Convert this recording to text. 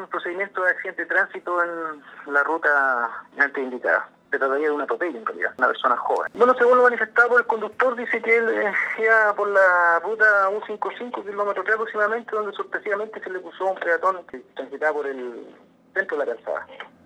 Un procedimiento de accidente de tránsito en la ruta antes indicada. Se trataría de un atropello en realidad, una persona joven. Bueno, según lo manifestado por el conductor, dice que él eh, por la ruta 155, kilómetro 3 aproximadamente, donde sorpresivamente se le puso un peatón que transitaba por el centro de la calzada.